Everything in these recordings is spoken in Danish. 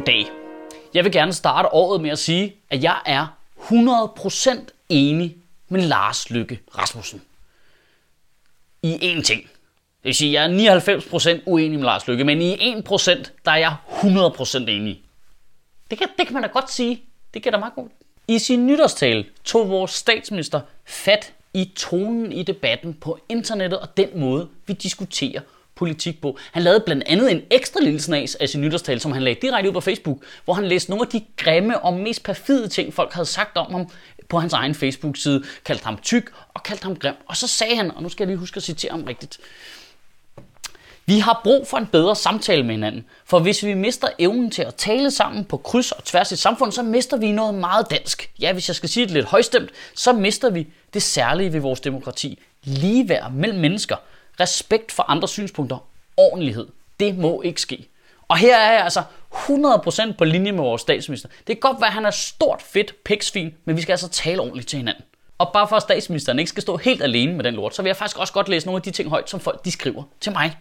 Goddag. Jeg vil gerne starte året med at sige, at jeg er 100% enig med Lars Lykke Rasmussen. I én ting. Det vil sige, at jeg er 99% uenig med Lars Lykke, men i 1% der er jeg 100% enig. Det kan, det kan man da godt sige. Det kan da meget godt. I sin nytårstale tog vores statsminister fat i tonen i debatten på internettet og den måde, vi diskuterer politik på. Han lavede blandt andet en ekstra lille snas af sin nytårstale, som han lagde direkte ud på Facebook, hvor han læste nogle af de grimme og mest perfide ting, folk havde sagt om ham på hans egen Facebook-side, kaldte ham tyk og kaldte ham grim. Og så sagde han, og nu skal jeg lige huske at citere ham rigtigt, vi har brug for en bedre samtale med hinanden, for hvis vi mister evnen til at tale sammen på kryds og tværs i samfundet, så mister vi noget meget dansk. Ja, hvis jeg skal sige det lidt højstemt, så mister vi det særlige ved vores demokrati. Ligeværd mellem mennesker, respekt for andre synspunkter, ordentlighed. Det må ikke ske. Og her er jeg altså 100% på linje med vores statsminister. Det kan godt være, at han er stort, fedt, piksvin, men vi skal altså tale ordentligt til hinanden. Og bare for at statsministeren ikke skal stå helt alene med den lort, så vil jeg faktisk også godt læse nogle af de ting højt, som folk de skriver til mig.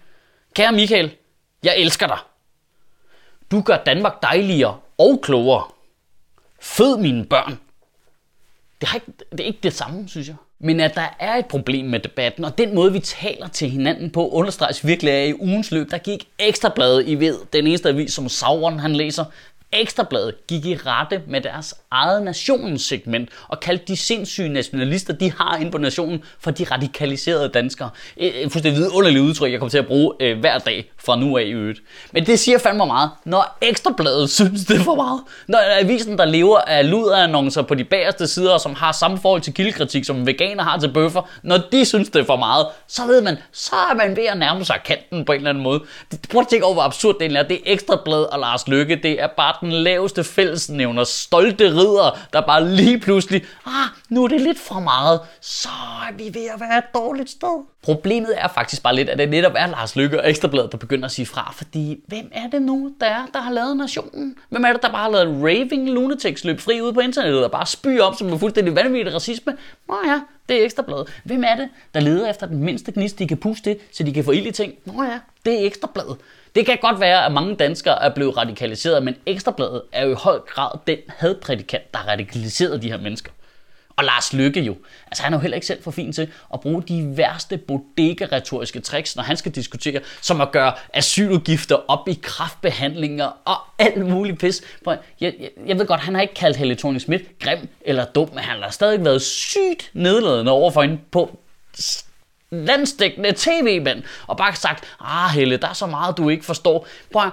Kære Michael, jeg elsker dig. Du gør Danmark dejligere og klogere. Fød mine børn. Det har ikke, det er ikke det samme, synes jeg. Men at der er et problem med debatten, og den måde, vi taler til hinanden på, understreges virkelig af i ugens løb. Der gik ekstra ekstrabladet i ved, den eneste avis, som Sauron han læser, Ekstrabladet gik i rette med deres eget nationens og kaldte de sindssyge nationalister, de har inde på nationen, for de radikaliserede danskere. Et fuldstændig vidunderligt udtryk, jeg kommer til at bruge øh, hver dag fra nu af i øvrigt. Men det siger fandme meget, når Ekstrabladet synes det er for meget. Når avisen, der lever af luderannoncer på de bagerste sider, som har samme forhold til kildekritik, som veganer har til bøffer, når de synes det er for meget, så ved man, så er man ved at nærme sig kanten på en eller anden måde. Prøv at tænke over, hvor absurd det er. Det er Ekstrabladet og Lars Lykke. Det er bare den laveste fællesnævner, stolte ridder, der bare lige pludselig, ah, nu er det lidt for meget, så er vi ved at være et dårligt sted. Problemet er faktisk bare lidt, at det netop er Lars Lykke og Ekstrabladet, der begynder at sige fra, fordi hvem er det nu, der er, der har lavet nationen? Hvem er det, der bare har lavet raving lunatics løb fri ud på internettet og bare spy op som en fuldstændig vanvittig racisme? Nå ja, det er Ekstrabladet. Hvem er det, der leder efter den mindste gnist, de kan puste til, så de kan få ild i ting? Nå ja, det er Ekstrabladet. Det kan godt være, at mange danskere er blevet radikaliseret, men Ekstrabladet er jo i høj grad den hadprædikant, der har radikaliseret de her mennesker. Og Lars Lykke jo. Altså han er jo heller ikke selv for fin til at bruge de værste bodega-retoriske tricks, når han skal diskutere, som at gøre asyludgifter op i kraftbehandlinger og alt muligt pis. Jeg, jeg, jeg ved godt, han har ikke kaldt Helle Thorning Schmidt grim eller dum, men han har stadig været sygt nedladende over for hende på landstækkende tv-mand, og bare sagt, ah Helle, der er så meget, du ikke forstår. Prøv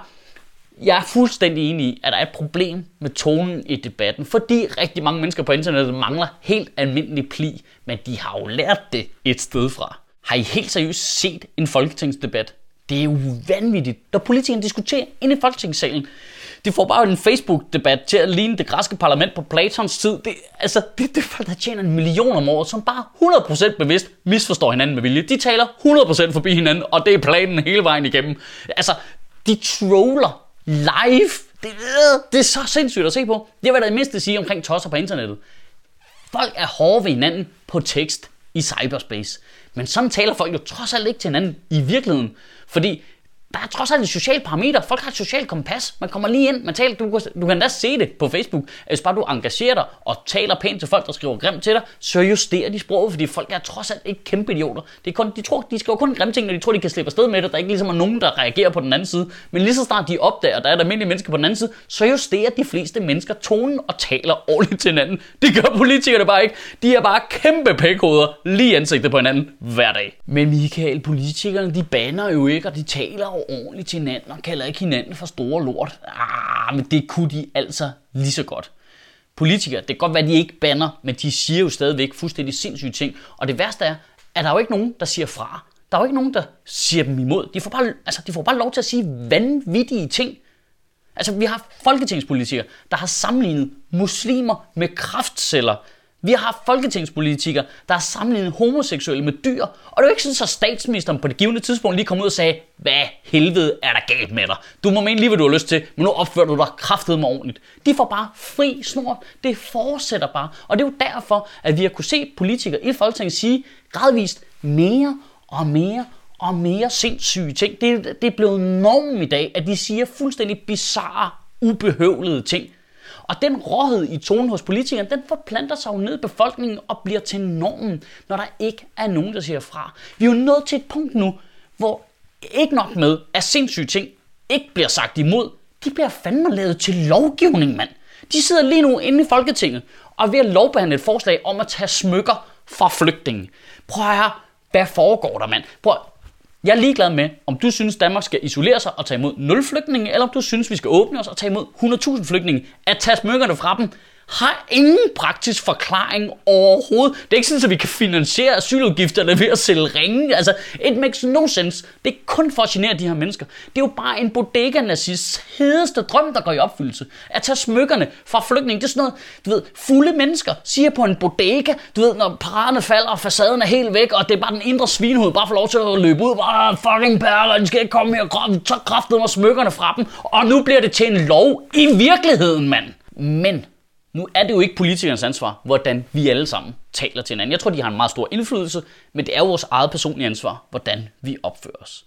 jeg er fuldstændig enig i, at der er et problem med tonen i debatten, fordi rigtig mange mennesker på internettet mangler helt almindelig pli, men de har jo lært det et sted fra. Har I helt seriøst set en folketingsdebat? Det er jo vanvittigt, når politikerne diskuterer inde i folketingssalen. De får bare en Facebook-debat til at ligne det græske parlament på Platons tid. Det, altså, det, det er folk, der tjener en million om året, som bare 100% bevidst misforstår hinanden med vilje. De taler 100% forbi hinanden, og det er planen hele vejen igennem. Altså, de troller live. Det, øh, det er så sindssygt at se på. Det var da det mindste sige omkring tosser på internettet. Folk er hårde ved hinanden på tekst i cyberspace. Men sådan taler folk jo trods alt ikke til hinanden i virkeligheden. Fordi der er trods alt en social parameter. Folk har et socialt kompas. Man kommer lige ind, man taler, du, du kan da se det på Facebook. Øh, Hvis bare du engagerer dig og taler pænt til folk, der skriver grimt til dig, så justerer de sproget, fordi folk er trods alt ikke kæmpe idioter. Det er kun, de, tror, de skriver kun grimme ting, når de tror, de kan slippe afsted med det. Der er ikke ligesom nogen, der reagerer på den anden side. Men lige så snart de opdager, at der er et almindelige mennesker på den anden side, så justerer de fleste mennesker tonen og taler ordentligt til hinanden. Det gør politikerne bare ikke. De er bare kæmpe pækhoveder lige ansigtet på hinanden hver dag. Men Michael, politikerne, de banner jo ikke, og de taler ordentligt til hinanden og kalder ikke hinanden for store lort. Ah, men det kunne de altså lige så godt. Politikere, det kan godt være, at de ikke banner, men de siger jo stadigvæk fuldstændig sindssyge ting. Og det værste er, at der er jo ikke nogen, der siger fra. Der er jo ikke nogen, der siger dem imod. De får bare, altså, de får bare lov til at sige vanvittige ting. Altså, vi har folketingspolitikere, der har sammenlignet muslimer med kraftceller. Vi har haft folketingspolitikere, der har sammenlignet homoseksuelle med dyr, og det er jo ikke sådan, at statsministeren på det givende tidspunkt lige kom ud og sagde, hvad helvede er der galt med dig? Du må mene lige, hvad du har lyst til, men nu opfører du dig kraftet med ordentligt. De får bare fri snor. Det fortsætter bare. Og det er jo derfor, at vi har kunne se politikere i Folketinget sige gradvist mere og mere og mere sindssyge ting. Det, det er blevet normen i dag, at de siger fuldstændig bizarre ubehøvlede ting. Og den råhed i tonen hos politikerne, den forplanter sig jo ned i befolkningen og bliver til normen, når der ikke er nogen, der siger fra. Vi er jo nået til et punkt nu, hvor ikke nok med, at sindssyge ting ikke bliver sagt imod, de bliver fandme lavet til lovgivning, mand. De sidder lige nu inde i Folketinget og er ved at lovbehandle et forslag om at tage smykker fra flygtninge. Prøv at høre, hvad foregår der, mand? Prøv jeg er ligeglad med, om du synes, Danmark skal isolere sig og tage imod 0 flygtninge, eller om du synes, vi skal åbne os og tage imod 100.000 flygtninge. At tage smykkerne fra dem har ingen praktisk forklaring overhovedet. Det er ikke sådan, at vi kan finansiere asyludgifterne ved at sælge ringe. Altså, it makes no sense. Det er kun for at genere de her mennesker. Det er jo bare en bodega-nazis hedeste drøm, der går i opfyldelse. At tage smykkerne fra flygtninge, det er sådan noget, du ved, fulde mennesker siger på en bodega, du ved, når paraderne falder og facaden er helt væk, og det er bare den indre svinhoved, bare får lov til at løbe ud, bare fucking perler, de skal ikke komme her, så kraftede mig smykkerne fra dem, og nu bliver det til en lov i virkeligheden, mand. Men nu er det jo ikke politikernes ansvar, hvordan vi alle sammen taler til hinanden. Jeg tror, de har en meget stor indflydelse, men det er jo vores eget personlige ansvar, hvordan vi opfører os.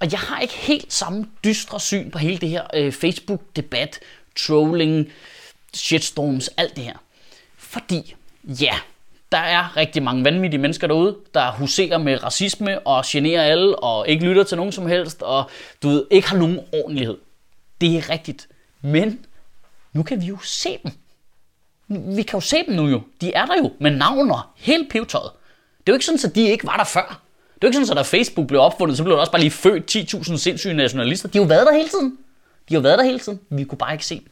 Og jeg har ikke helt samme dystre syn på hele det her øh, Facebook-debat, trolling, shitstorms, alt det her. Fordi, ja, der er rigtig mange vanvittige mennesker derude, der huserer med racisme og generer alle og ikke lytter til nogen som helst og du ved, ikke har nogen ordentlighed. Det er rigtigt. Men nu kan vi jo se dem vi kan jo se dem nu jo. De er der jo med navner. Helt pivtøjet. Det er jo ikke sådan, at de ikke var der før. Det er jo ikke sådan, at da Facebook blev opfundet, så blev der også bare lige født 10.000 sindssyge nationalister. De har jo været der hele tiden. De har været der hele tiden. Vi kunne bare ikke se dem.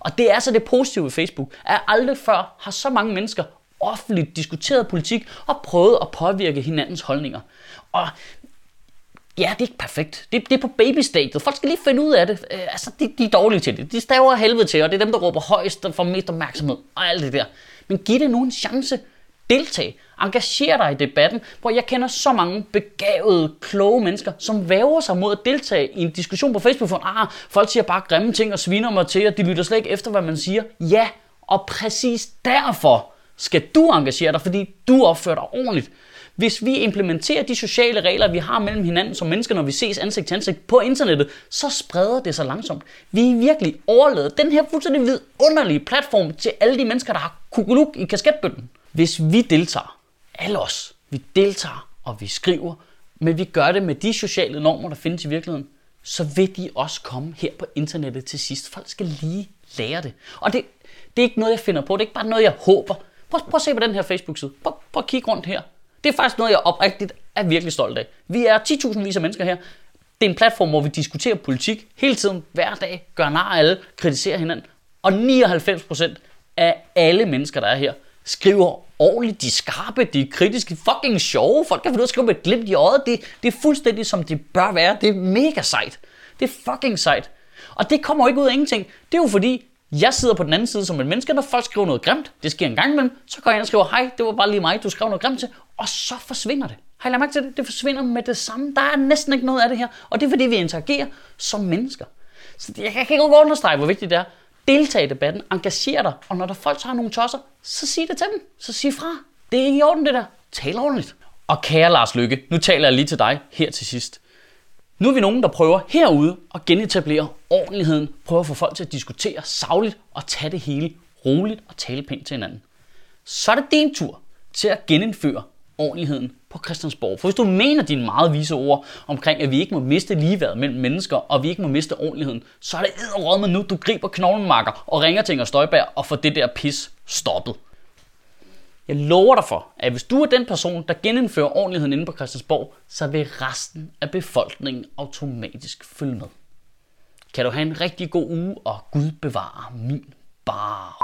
Og det er så det positive ved Facebook, at aldrig før har så mange mennesker offentligt diskuteret politik og prøvet at påvirke hinandens holdninger. Og Ja, det er ikke perfekt. Det, det er på babystadiet. Folk skal lige finde ud af det. Øh, altså, de, de er dårlige til det. De staver helvede til, og det er dem, der råber højst og får mest opmærksomhed og alt det der. Men giv det nu en chance. Deltag. Engager dig i debatten, hvor jeg kender så mange begavede, kloge mennesker, som væver sig mod at deltage i en diskussion på Facebook, for ah, folk siger bare grimme ting og sviner mig til, og de lytter slet ikke efter, hvad man siger. Ja, og præcis derfor skal du engagere dig, fordi du opfører dig ordentligt. Hvis vi implementerer de sociale regler, vi har mellem hinanden som mennesker, når vi ses ansigt til ansigt på internettet, så spreder det sig langsomt. Vi er virkelig overladet den her fuldstændig vidunderlige platform til alle de mennesker, der har kukuluk i kasketbøtten. Hvis vi deltager, alle os, vi deltager og vi skriver, men vi gør det med de sociale normer, der findes i virkeligheden, så vil de også komme her på internettet til sidst. Folk skal lige lære det. Og det, det er ikke noget, jeg finder på. Det er ikke bare noget, jeg håber. Prøv, prøv at se på den her Facebook-side. Prøv, prøv at kigge rundt her. Det er faktisk noget, jeg oprigtigt er virkelig stolt af. Vi er 10.000 vis af mennesker her. Det er en platform, hvor vi diskuterer politik hele tiden, hver dag, gør nar af alle, kritiserer hinanden. Og 99% af alle mennesker, der er her, skriver ordentligt, de er skarpe, de er kritiske, fucking sjove. Folk kan få noget at skrive med et glimt i øjet. Det, det er fuldstændig som det bør være. Det er mega sejt. Det er fucking sejt. Og det kommer jo ikke ud af ingenting. Det er jo fordi, jeg sidder på den anden side som et menneske, når folk skriver noget grimt. Det sker en gang imellem. Så går jeg ind og skriver, hej, det var bare lige mig, du skrev noget grimt til. Og så forsvinder det. Har I lagt mærke til det? Det forsvinder med det samme. Der er næsten ikke noget af det her. Og det er fordi, vi interagerer som mennesker. Så jeg kan ikke understrege, hvor vigtigt det er. Deltag i debatten, engager dig, og når der folk har nogle tosser, så sig det til dem. Så sig fra. Det er ikke i orden det der. Tal ordentligt. Og kære Lars Lykke, nu taler jeg lige til dig her til sidst. Nu er vi nogen, der prøver herude at genetablere ordentligheden, prøver at få folk til at diskutere savligt og tage det hele roligt og tale pænt til hinanden. Så er det din tur til at genindføre ordentligheden på Christiansborg. For hvis du mener dine meget vise ord omkring, at vi ikke må miste ligeværd mellem mennesker, og vi ikke må miste ordentligheden, så er det med nu, du griber knoglenmarker og ringer til Inger Støjberg og får det der pis stoppet. Jeg lover dig for, at hvis du er den person, der genindfører ordentligheden inde på Christiansborg, så vil resten af befolkningen automatisk følge med. Kan du have en rigtig god uge, og Gud bevare min bar.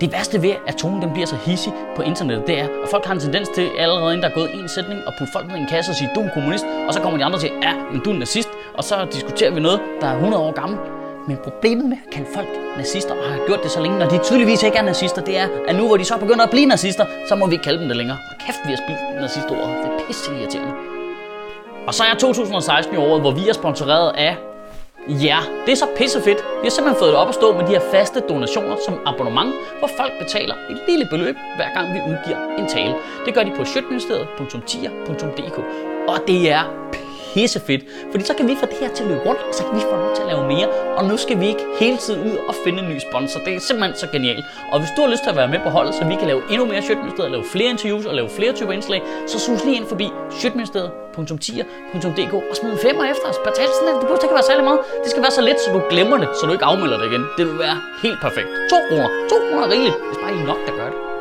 Det værste ved, at tonen den bliver så hissig på internettet, det er, at folk har en tendens til allerede inden der er gået en sætning, at putte folk ned i en kasse og sige, du er en kommunist, og så kommer de andre til, ja, men du er en nazist, og så diskuterer vi noget, der er 100 år gammelt. Men problemet med at kalde folk nazister, og har gjort det så længe, når de tydeligvis ikke er nazister, det er, at nu hvor de så begynder at blive nazister, så må vi ikke kalde dem det længere. Og kæft, vi har spildt nazistordet. Det er pisse irriterende. Og så er 2016 i året, hvor vi er sponsoreret af Ja, det er så pissefedt. Vi har simpelthen fået det op at stå med de her faste donationer som abonnement, hvor folk betaler et lille beløb, hver gang vi udgiver en tale. Det gør de på sjøtministeriet.tier.dk. Og det er pissefedt, fordi så kan vi få det her til at løbe rundt, og så kan vi få lov til at lave mere, og nu skal vi ikke hele tiden ud og finde en ny sponsor. Det er simpelthen så genialt. Og hvis du har lyst til at være med på holdet, så vi kan lave endnu mere Sjøtministeriet, lave flere interviews og lave flere typer indslag, så sus lige ind forbi sjøtministeriet.tier.dk og smid en femmer efter os. Betal sådan lidt. Det behøver ikke være særlig meget. Det skal være så lidt, så du glemmer det, så du ikke afmelder det igen. Det vil være helt perfekt. 2 kroner. 2 kroner er rigeligt. Det er bare I nok, der gør det.